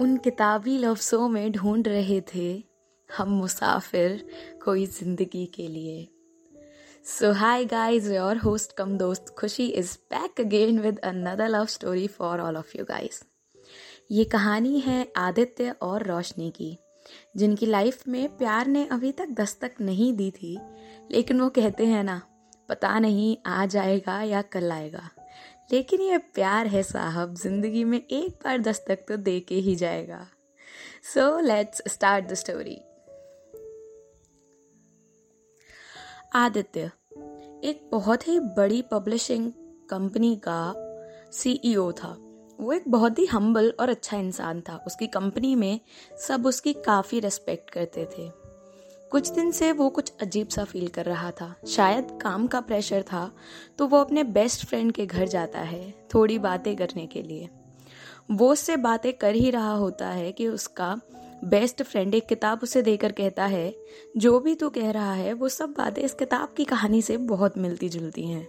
उन किताबी लफ्ज़ों में ढूंढ रहे थे हम मुसाफिर कोई ज़िंदगी के लिए। So hi guys your host cum दोस्त, Khushi is back again with another love story for all of you guys ये कहानी है आदित्य और रोशनी की, जिनकी लाइफ में प्यार ने अभी तक दस्तक नहीं दी थी, लेकिन वो कहते हैं ना, पता नहीं आ जाएगा या कल आएगा। लेकिन ये प्यार है साहब, ज़िंदगी में एक बार दस्तक तो दे के ही जाएगा। So let's start the story Aditya, एक बहुत ही बड़ी पब्लिशिंग कंपनी का सीईओ था। वो एक बहुत ही हम्बल और अच्छा इंसान था। उसकी कंपनी में सब उसकी काफ़ी रेस्पेक्ट करते थे। कुछ दिन से वो कुछ अजीब सा फील कर रहा था। शायद काम का प्रेशर था तो वो अपने बेस्ट फ्रेंड के घर जाता है, थोड़ी बातें करने के लिए। वो उससे बातें कर ही रहा होता है कि उसका बेस्ट फ्रेंड एक किताब उसे देकर कहता है, जो भी तू कह रहा है, वो सब बातें इस किताब की कहानी से बहुत मिलती जुलती हैं।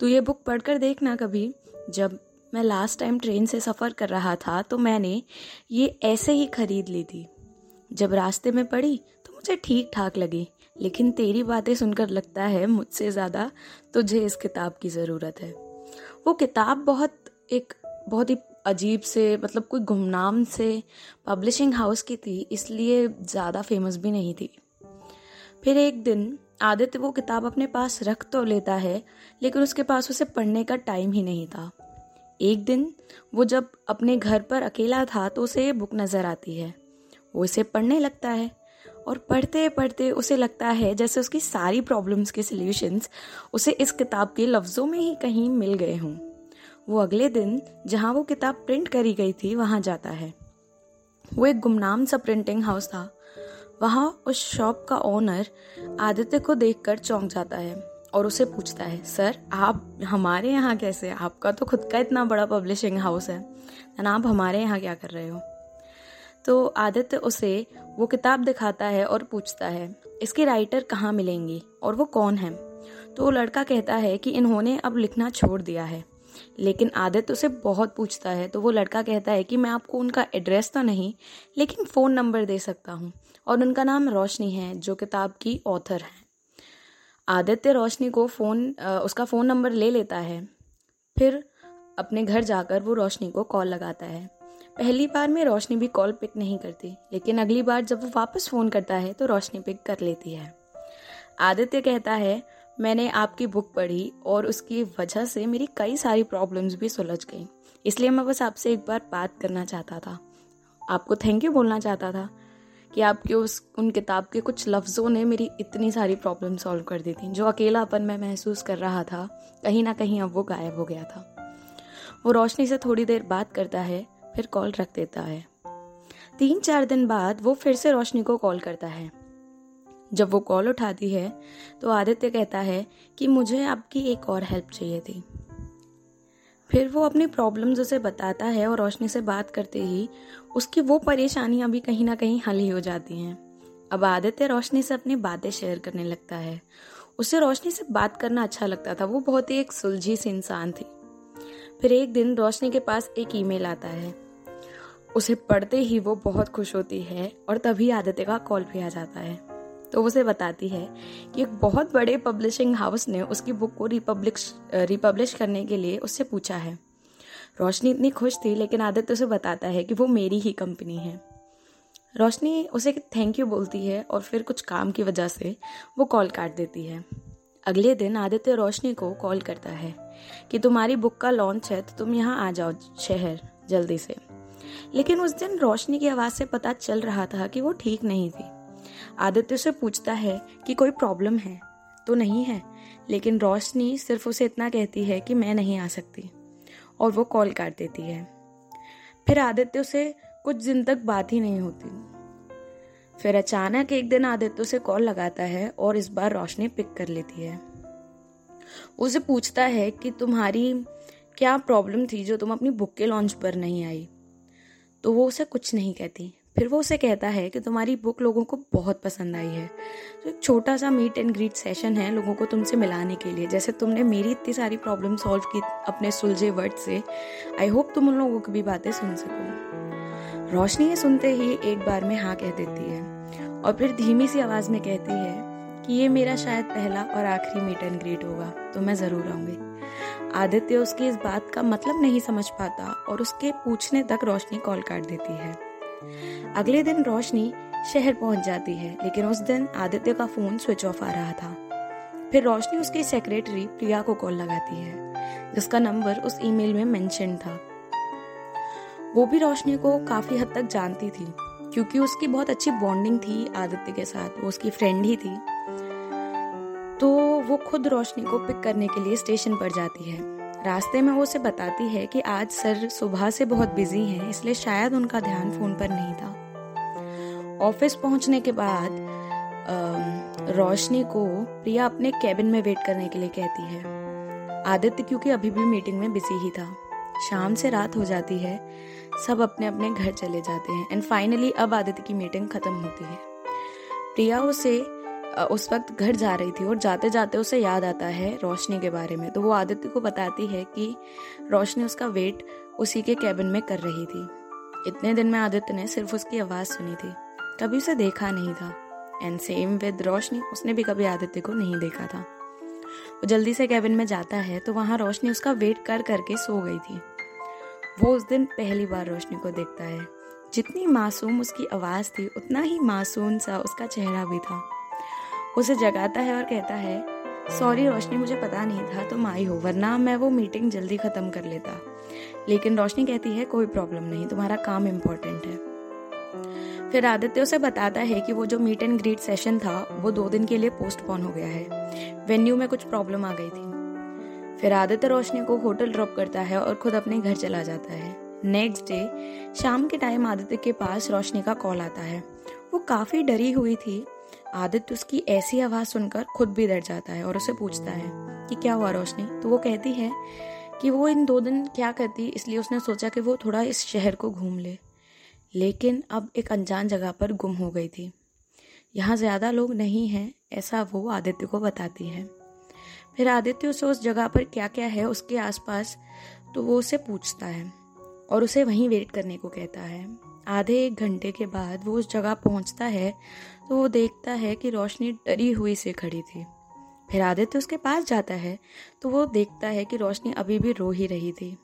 तू ये बुक पढ़कर देखना कभी। जब मैं लास्ट टाइम ट्रेन से सफ़र कर रहा था तो मैंने ये ऐसे ही खरीद ली थी। जब रास्ते में पढ़ी मुझे ठीक ठाक लगी, लेकिन तेरी बातें सुनकर लगता है मुझसे ज़्यादा तुझे इस किताब की ज़रूरत है। वो किताब बहुत एक बहुत ही अजीब से मतलब कोई गुमनाम से पब्लिशिंग हाउस की थी, इसलिए ज़्यादा फ़ेमस भी नहीं थी। फिर एक दिन आदित्य वो किताब अपने पास रख तो लेता है, लेकिन उसके पास उसे पढ़ने का टाइम ही नहीं था। एक दिन वो जब अपने घर पर अकेला था तो उसे ये बुक नज़र आती है। वो इसे पढ़ने लगता है। और पढ़ते पढ़ते उसे लगता है जैसे उसकी सारी प्रॉब्लम्स के सल्यूशंस उसे इस किताब के लफ्ज़ों में ही कहीं मिल गए हों। वो अगले दिन, जहाँ वो किताब प्रिंट करी गई थी, वहाँ जाता है। वो एक गुमनाम सा प्रिंटिंग हाउस था। वहाँ उस शॉप का ओनर आदित्य को देखकर चौंक जाता है और उसे पूछता है, सर, आप हमारे यहाँ कैसे आपका तो खुद का इतना बड़ा पब्लिशिंग हाउस है। ना आप हमारे यहाँ क्या कर रहे हो? तो आदित्य उसे वो किताब दिखाता है और पूछता है, इसके राइटर कहाँ मिलेंगी और वो कौन है? तो लड़का कहता है कि इन्होंने अब लिखना छोड़ दिया है। लेकिन आदित्य उसे बहुत पूछता है तो वो लड़का कहता है कि मैं आपको उनका एड्रेस तो नहीं, लेकिन फ़ोन नंबर दे सकता हूँ और उनका नाम रोशनी है, जो किताब की ऑथर है। आदित्य रोशनी को फ़ोन उसका फ़ोन नंबर ले लेता है, फिर अपने घर जाकर वो रोशनी को कॉल लगाता है। पहली बार में रोशनी भी कॉल पिक नहीं करती, लेकिन अगली बार जब वो वापस फ़ोन करता है तो रोशनी पिक कर लेती है। आदित्य कहता है, मैंने आपकी बुक पढ़ी और उसकी वजह से मेरी कई सारी प्रॉब्लम्स भी सुलझ गई। इसलिए मैं बस आपसे एक बार बात करना चाहता था। आपको थैंक यू बोलना चाहता था कि आपके उस, उन किताब के कुछ लफ्ज़ों ने मेरी इतनी सारी प्रॉब्लम सॉल्व कर दी थी, जो अकेलापन मैं महसूस कर रहा था, कहीं ना कहीं अब वो गायब हो गया था। वो रोशनी से थोड़ी देर बात करता है फिर कॉल रख देता है। तीन चार दिन बाद वो फिर से रोशनी को कॉल करता है। जब वो कॉल उठाती है तो आदित्य कहता है कि मुझे आपकी एक और हेल्प चाहिए थी। फिर वो अपनी प्रॉब्लम्स उसे बताता है और रोशनी से बात करते ही उसकी वो परेशानियाँ भी कहीं ना कहीं हल ही हो जाती हैं। अब आदित्य रोशनी से अपनी बातें शेयर करने लगता है। उसे रोशनी से बात करना अच्छा लगता था। वो बहुत ही एक सुलझी सी इंसान थी। फिर एक दिन रोशनी के पास एक ईमेल आता है। उसे पढ़ते ही वो बहुत खुश होती है और तभी आदित्य का कॉल भी आ जाता है। तो उसे बताती है कि एक बहुत बड़े पब्लिशिंग हाउस ने उसकी बुक को रिपब्लिश रिपब्लिश करने के लिए उससे पूछा है। रोशनी इतनी खुश थी, लेकिन आदित्य उसे बताता है कि वो मेरी ही कंपनी है। रोशनी उसे थैंक यू बोलती है और फिर कुछ काम की वजह से वो कॉल काट देती है। अगले दिन आदित्य रोशनी को कॉल करता है कि तुम्हारी बुक का लॉन्च है तो तुम यहाँ आ जाओ शहर, जल्दी से। लेकिन उस दिन रोशनी की आवाज़ से पता चल रहा था कि वो ठीक नहीं थी। आदित्य से पूछता है कि कोई प्रॉब्लम है? तो नहीं है, लेकिन रोशनी सिर्फ़ उसे इतना कहती है कि मैं नहीं आ सकती, और वो कॉल काट देती है। फिर आदित्य से कुछ दिन तक बात ही नहीं होती। फिर अचानक एक दिन आदित्य से कॉल लगाता है और इस बार रोशनी पिक कर लेती है। उसे पूछता है कि तुम्हारी क्या प्रॉब्लम थी जो तुम अपनी बुक के लॉन्च पर नहीं आई? तो वो उसे कुछ नहीं कहती। फिर वो उसे कहता है कि तुम्हारी बुक लोगों को बहुत पसंद आई है। तो एक छोटा सा मीट एंड ग्रीट सेशन है लोगों को तुमसे मिलाने के लिए। जैसे तुमने मेरी इतनी सारी प्रॉब्लम सॉल्व की अपने सुलझे वर्ड से आई होप तुम उन लोगों की भी बातें सुन सको। रोशनी ये सुनते ही एक बार में हाँ कह देती है और फिर धीमी सी आवाज़ में कहती है कि ये मेरा शायद पहला और आखिरी मीट एंड ग्रीट होगा तो मैं ज़रूर आऊँगी। आदित्य उसकी इस बात का मतलब नहीं समझ पाता और उसके पूछने तक रोशनी कॉल काट देती है। अगले दिन रोशनी शहर पहुँच जाती है, लेकिन उस दिन आदित्य का फ़ोन स्विच ऑफ़ आ रहा था। फिर रोशनी उसकी सेक्रेटरी प्रिया को कॉल लगाती है, जिसका नंबर उस ईमेल में मेंशन था। वो भी रोशनी को काफ़ी हद तक जानती थी, क्योंकि उसकी बहुत अच्छी बॉन्डिंग थी आदित्य के साथ, वो उसकी फ्रेंड ही थी। तो वो खुद रोशनी को पिक करने के लिए स्टेशन पर जाती है। रास्ते में वो उसे बताती है कि आज सर सुबह से बहुत बिज़ी हैं, इसलिए शायद उनका ध्यान फ़ोन पर नहीं था। ऑफ़िस पहुँचने के बाद रोशनी को प्रिया अपने कैबिन में वेट करने के लिए कहती है। आदित्य क्योंकि अभी भी मीटिंग में बिज़ी ही था। शाम से रात हो जाती है, सब अपने अपने घर चले जाते हैं एंड फाइनली अब आदित्य की मीटिंग खत्म होती है। प्रिया उसे उस वक्त घर जा रही थी और जाते जाते उसे याद आता है रोशनी के बारे में। तो वो आदित्य को बताती है कि रोशनी उसका वेट उसी के कैबिन में कर रही थी। इतने दिन में आदित्य ने सिर्फ़ उसकी आवाज़ सुनी थी। कभी उसे देखा नहीं था। एंड सेम विद रोशनी, उसने भी कभी आदित्य को नहीं देखा था। वो जल्दी से कैबिन में जाता है तो वहाँ रोशनी उसका वेट कर करके सो गई थी। वो उस दिन पहली बार रोशनी को देखता है। जितनी मासूम उसकी आवाज़ थी, उतना ही मासूम सा उसका चेहरा भी था। उसे जगाता है और कहता है, सॉरी, रोशनी, मुझे पता नहीं था, तुम आई हो, वरना मैं वो मीटिंग जल्दी ख़त्म कर लेता। लेकिन रोशनी कहती है, कोई प्रॉब्लम नहीं, तुम्हारा काम इम्पोर्टेंट है। फिर आदित्य उसे बताता है कि वो जो मीट एंड ग्रीट सेशन था, वो दो दिन के लिए पोस्टपोन हो गया है। वेन्यू में कुछ प्रॉब्लम आ गई थी। फिर आदित्य रोशनी को होटल ड्रॉप करता है और खुद अपने घर चला जाता है। नेक्स्ट डे, शाम के टाइम आदित्य के पास रोशनी का कॉल आता है। वो काफ़ी डरी हुई थी आदित्य उसकी ऐसी आवाज़ सुनकर खुद भी डर जाता है और उसे पूछता है कि क्या हुआ रोशनी? तो वो कहती है कि वो इन दो दिन क्या करती, इसलिए उसने सोचा कि वो थोड़ा इस शहर को घूम ले। लेकिन अब एक अनजान जगह पर गुम हो गई थी। यहाँ ज़्यादा लोग नहीं हैं, ऐसा वो आदित्य को बताती है। फिर आदित्य उसे उस जगह पर क्या क्या है उसके आसपास तो वो उसे पूछता है और उसे वहीं वेट करने को कहता है। आधे एक घंटे के बाद वो उस जगह पहुँचता है तो वो देखता है कि रोशनी डरी हुई से खड़ी थी। फिर आदित्य उसके पास जाता है तो वो देखता है कि रोशनी अभी भी रो ही रही थी।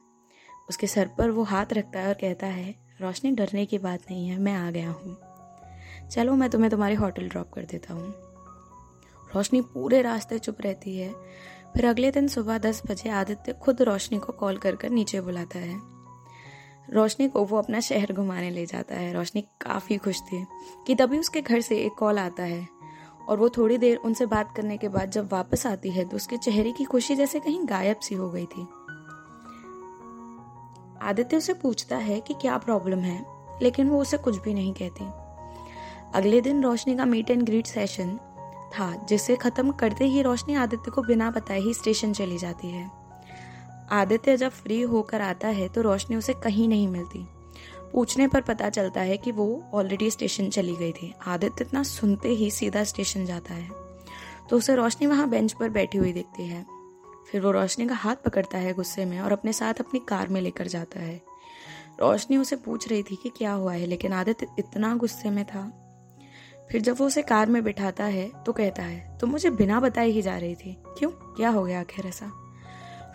उसके सर पर वो हाथ रखता है और कहता है, रोशनी, डरने की बात नहीं है, मैं आ गया हूँ। चलो, मैं तुम्हें तुम्हारे होटल ड्रॉप कर देता हूँ रोशनी पूरे रास्ते चुप रहती है। फिर अगले दिन सुबह दस बजे आदित्य खुद रोशनी को कॉल कर कर नीचे बुलाता है। रोशनी को वो अपना शहर घुमाने ले जाता है। रोशनी काफ़ी खुश थी कि तभी उसके घर से एक कॉल आता है और वो थोड़ी देर उनसे बात करने के बाद जब वापस आती है तो उसके चेहरे की खुशी जैसे कहीं गायब सी हो गई थी। आदित्य उसे पूछता है कि क्या प्रॉब्लम है, लेकिन वो उसे कुछ भी नहीं कहती। अगले दिन रोशनी का मीट एंड ग्रीट सेशन था, जिसे खत्म करते ही रोशनी आदित्य को बिना बताए ही स्टेशन चली जाती है। आदित्य जब फ्री होकर आता है तो रोशनी उसे कहीं नहीं मिलती। पूछने पर पता चलता है कि वो ऑलरेडी स्टेशन चली गई थी। आदित्य इतना सुनते ही सीधा स्टेशन जाता है। तो उसे रोशनी वहाँ बेंच पर बैठी हुई दिखती है। फिर वो रोशनी का हाथ पकड़ता है गुस्से में और अपने साथ अपनी कार में लेकर जाता है। रोशनी उसे पूछ रही थी कि क्या हुआ है, लेकिन आदित्य इतना गुस्से में था। फिर जब वो उसे कार में बिठाता है तो कहता है, तुम तो मुझे बिना बताए ही जा रही थी। क्यों? क्या हो गया आखिर ऐसा?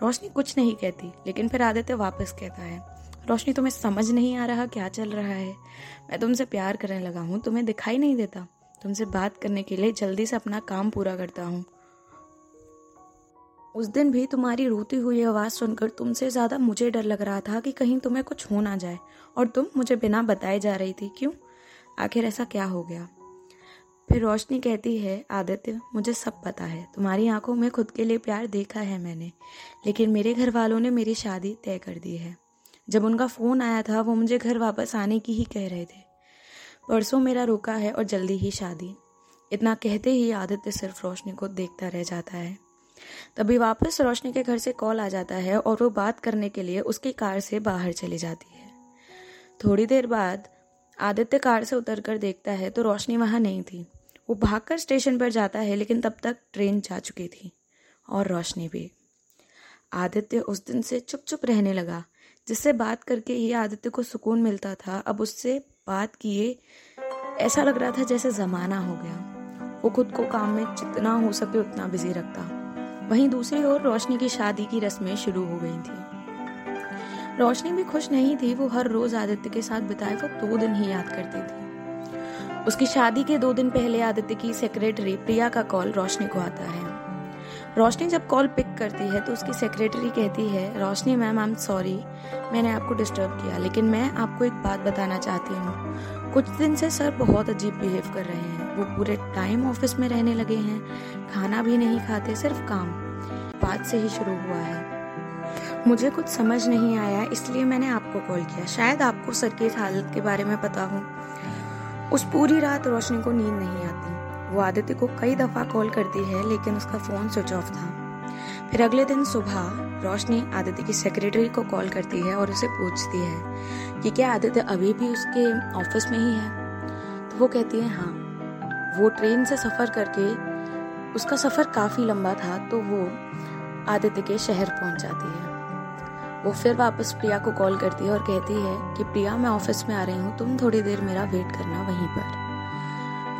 रोशनी कुछ नहीं कहती, लेकिन फिर आदित्य वापस कहता है, रोशनी तुम्हें समझ नहीं आ रहा क्या चल रहा है? मैं तुमसे प्यार करने लगा हूँ, तुम्हें दिखाई नहीं देता। तुमसे बात करने के लिए जल्दी से अपना काम पूरा करता हूँ। उस दिन भी तुम्हारी रोती हुई आवाज़ सुनकर तुमसे ज़्यादा मुझे डर लग रहा था कि कहीं तुम्हें कुछ हो ना जाए, और तुम मुझे बिना बताए जा रही थी, क्यों? आखिर ऐसा क्या हो गया? फिर रोशनी कहती है, आदित्य, मुझे सब पता है। तुम्हारी आँखों में खुद के लिए प्यार देखा है मैंने, लेकिन मेरे घर वालों ने मेरी शादी तय कर दी है। जब उनका फ़ोन आया था, वो मुझे घर वापस आने की ही कह रहे थे। परसों मेरा रुका है और जल्दी ही शादी। इतना कहते ही आदित्य सिर्फ़ रोशनी को देखता रह जाता है। तभी वापस रोशनी के घर से कॉल आ जाता है और वो बात करने के लिए उसकी कार से बाहर चली जाती है। थोड़ी देर बाद आदित्य कार से उतर कर देखता है तो रोशनी वहाँ नहीं थी। वो भागकर स्टेशन पर जाता है, लेकिन तब तक ट्रेन जा चुकी थी और रोशनी भी। आदित्य उस दिन से चुप चुप रहने लगा, जिससे बात करके ही आदित्य को सुकून मिलता था। अब उससे बात किए, ऐसा लग रहा था जैसे ज़माना हो गया। वो खुद को काम में जितना हो सके उतना बिज़ी रखता। वहीं दूसरी ओर रोशनी की शादी की रस्में शुरू हो गई थी। रोशनी भी खुश नहीं थी। वो हर रोज आदित्य के साथ बिताए वो दो दिन ही याद करती थी। उसकी शादी के दो दिन पहले आदित्य की सेक्रेटरी प्रिया का कॉल रोशनी को आता है। रोशनी जब कॉल पिक करती है तो उसकी सेक्रेटरी कहती है, Roshni ma'am I am sorry मैंने आपको डिस्टर्ब किया, लेकिन मैं आपको एक बात बताना चाहती हूँ। कुछ दिन से सर बहुत अजीब बिहेव कर रहे हैं। वो पूरे टाइम ऑफ़िस में रहने लगे हैं, खाना भी नहीं खाते, सिर्फ़ काम। बात से ही शुरू हुआ है। मुझे कुछ समझ नहीं आया, इसलिए मैंने आपको कॉल किया। शायद आपको सर की इस हालत के बारे में पता हो। उस पूरी रात रोशनी को नींद नहीं आती। वो आदित्य को कई दफ़ा कॉल करती है, लेकिन उसका फ़ोन स्विच ऑफ़ था। फिर अगले दिन सुबह, रोशनी आदित्य की सेक्रेटरी को कॉल करती है और उसे पूछती है कि क्या आदित्य अभी भी उसके ऑफ़िस में ही है? तो वो कहती है हाँ। वो ट्रेन से सफ़र करके, उसका सफ़र काफ़ी लंबा था तो वो आदित्य के शहर पहुँच जाती है। वो फिर वापस प्रिया को कॉल करती है और कहती है कि, प्रिया, मैं ऑफ़िस में आ रही हूँ, तुम थोड़ी देर मेरा वेट करना वहीं पर।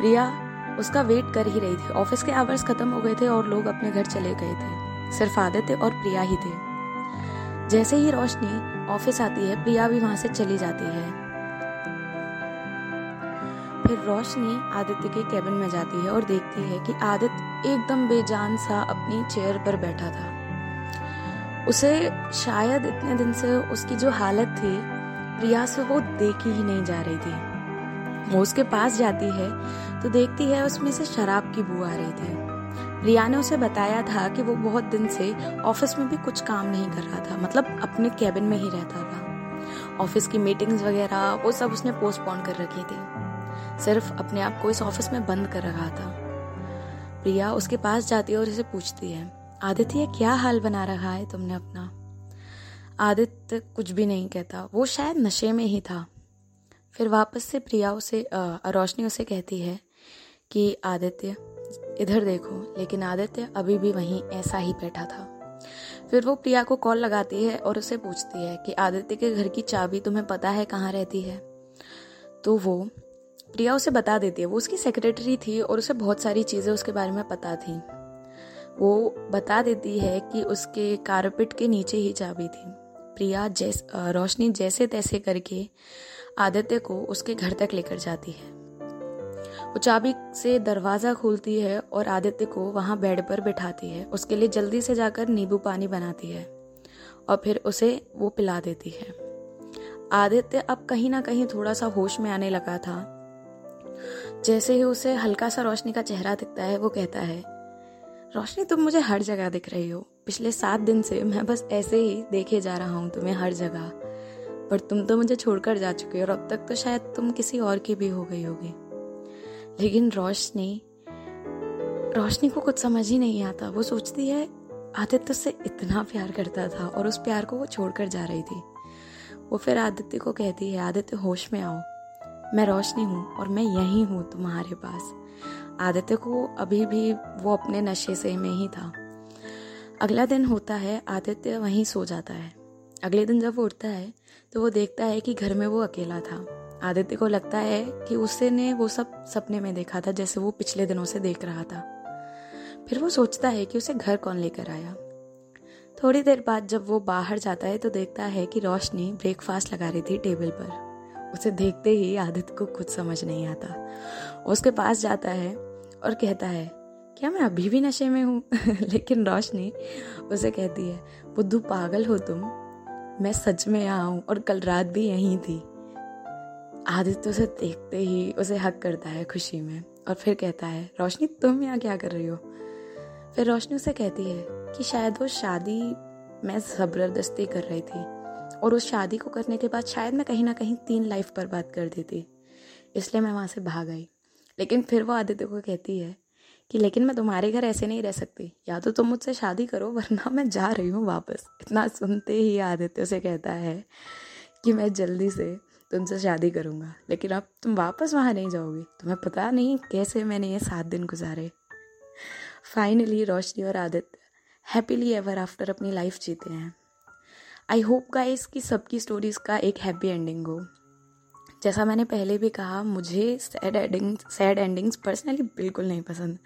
प्रिया उसका वेट कर ही रही थी। ऑफ़िस के आवर्स खत्म हो गए थे और लोग अपने घर चले गए थे। सिर्फ़ आदित्य और प्रिया ही थे। जैसे ही रोशनी ऑफ़िस आती है, प्रिया भी वहाँ से चली जाती है। फिर रोशनी आदित्य के केबिन में जाती है और देखती है कि आदित्य एकदम बेजान सा अपनी चेयर पर बैठा था। उसे शायद इतने दिन से उसकी जो हालत थी प्रिया से वो देखी ही नहीं जा रही थी। वो उसके पास जाती है तो देखती है उसमें से शराब की बू आ रही थी। रिया ने उसे बताया था कि वो बहुत दिन से ऑफ़िस में भी कुछ काम नहीं कर रहा था मतलब अपने कैबिन में ही रहता था। ऑफ़िस की मीटिंग्स वगैरह, वो सब उसने पोस्टपोन कर रखी थी। सिर्फ़ अपने आप को इस ऑफ़िस में बंद कर रखा था। प्रिया उसके पास जाती है और उसे पूछती है आदित्य क्या हाल बना रखा है तुमने अपना? आदित्य कुछ भी नहीं कहता। वो शायद नशे में ही था। फिर वापस से प्रिया उसे रोशनी उसे कहती है कि, आदित्य, इधर देखो। लेकिन आदित्य अभी भी वहीं ऐसा ही बैठा था। फिर वो प्रिया को कॉल लगाती है और उसे पूछती है कि, आदित्य के घर की चाबी तुम्हें पता है कहाँ रहती है? तो वो प्रिया उसे बता देती है। वो उसकी सेक्रेटरी थी और उसे बहुत सारी चीज़ें उसके बारे में पता थी। वो बता देती है कि उसके कारपेट के नीचे ही चाबी थी। प्रिया जैस रोशनी जैसे तैसे करके आदित्य को उसके घर तक लेकर जाती है। वो चाबी से दरवाज़ा खोलती है और आदित्य को वहाँ बेड पर बिठाती है। उसके लिए जल्दी से जाकर नींबू पानी बनाती है और फिर उसे वो पिला देती है। आदित्य अब कहीं ना कहीं थोड़ा सा होश में आने लगा था। जैसे ही उसे हल्का सा रोशनी का चेहरा दिखता है, वो कहता है रोशनी, तुम मुझे हर जगह दिख रही हो। पिछले सात दिन से मैं बस ऐसे ही देखे जा रहा हूँ तुम्हें हर जगह। पर तुम तो मुझे छोड़कर जा चुके हो और अब तक तो शायद तुम किसी और की भी हो गई होगी। लेकिन रोशनी रोशनी को कुछ समझ ही नहीं आता। वो सोचती है, आदित्य उससे इतना प्यार करता था और उस प्यार को वो छोड़कर जा रही थी। वो फिर आदित्य को कहती है, आदित्य होश में आओ। मैं रोशनी हूँ और मैं यहीं हूँ तुम्हारे पास। आदित्य को अभी भी वो अपने नशे से में ही था। अगला दिन होता है, आदित्य वहीं सो जाता है। अगले दिन जब वो उठता है तो वो देखता है कि घर में वो अकेला था। आदित्य को लगता है कि उससे ने वो सब सपने में देखा था, जैसे वो पिछले दिनों से देख रहा था। फिर वो सोचता है कि उसे घर कौन लेकर आया। थोड़ी देर बाद जब वो बाहर जाता है तो देखता है कि रोशनी ब्रेकफास्ट लगा रही थी टेबल पर। उसे देखते ही आदित्य को कुछ समझ नहीं आता। उसके पास जाता है और कहता है, क्या मैं अभी भी नशे में हूँ? लेकिन रोशनी उसे कहती है, बुद्धू पागल हो तुम। मैं सच में यहाँ हूँ और कल रात भी यहीं थी। आदित्य उसे देखते ही उसे हक करता है खुशी में और फिर कहता है, रोशनी, तुम यहाँ क्या कर रही हो? फिर रोशनी उसे कहती है कि शायद वो शादी मैं ज़बरदस्ती कर रही थी और उस शादी को करने के बाद शायद मैं कहीं ना कहीं तीन लाइफ बर्बाद कर दी थी, इसलिए मैं वहाँ से भाग आई। लेकिन फिर वो आदित्य को कहती है कि लेकिन मैं तुम्हारे घर ऐसे नहीं रह सकती। या तो तुम मुझसे शादी करो, वरना मैं जा रही हूँ वापस। इतना सुनते ही आदित्य से कहता है कि मैं जल्दी से तुमसे शादी करूँगा। लेकिन अब तुम वापस वहाँ नहीं जाओगी। तुम्हें पता नहीं कैसे मैंने ये सात दिन गुजारे। फाइनली रोशनी और आदित्य हैप्पीली एवर आफ्टर अपनी लाइफ जीते हैं। आई होप गाइस कि सबकी स्टोरीज़ का एक हैप्पी एंडिंग हो। जैसा मैंने पहले भी कहा, मुझे sad ending sad endings personally बिल्कुल नहीं पसंद।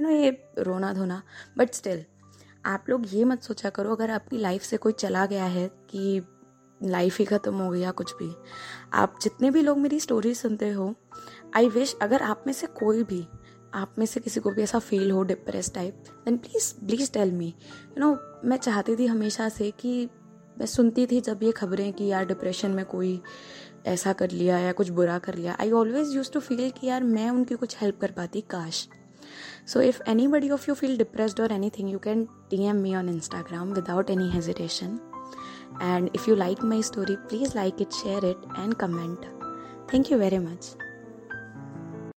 यू नो ये रोना धोना। बट स्टिल आप लोग ये मत सोचा करो, अगर आपकी लाइफ से कोई चला गया है कि लाइफ ही ख़त्म हो गया, कुछ भी। आप जितने भी लोग मेरी स्टोरी सुनते हो आई विश अगर आप में से कोई भी, आप में से किसी को भी ऐसा फील हो depress type then please please tell me you know मैं चाहती थी हमेशा से कि मैं सुनती थी जब ये खबरें कि यार डिप्रेशन में कोई ऐसा कर लिया या कुछ बुरा कर लिया। I always use to feel कि यार मैं उनकी कुछ हेल्प कर पाती, काश। So if anybody of you feel depressed और anything you can D M me on Instagram without any hesitation and if you like my story please like it share it and comment thank you very much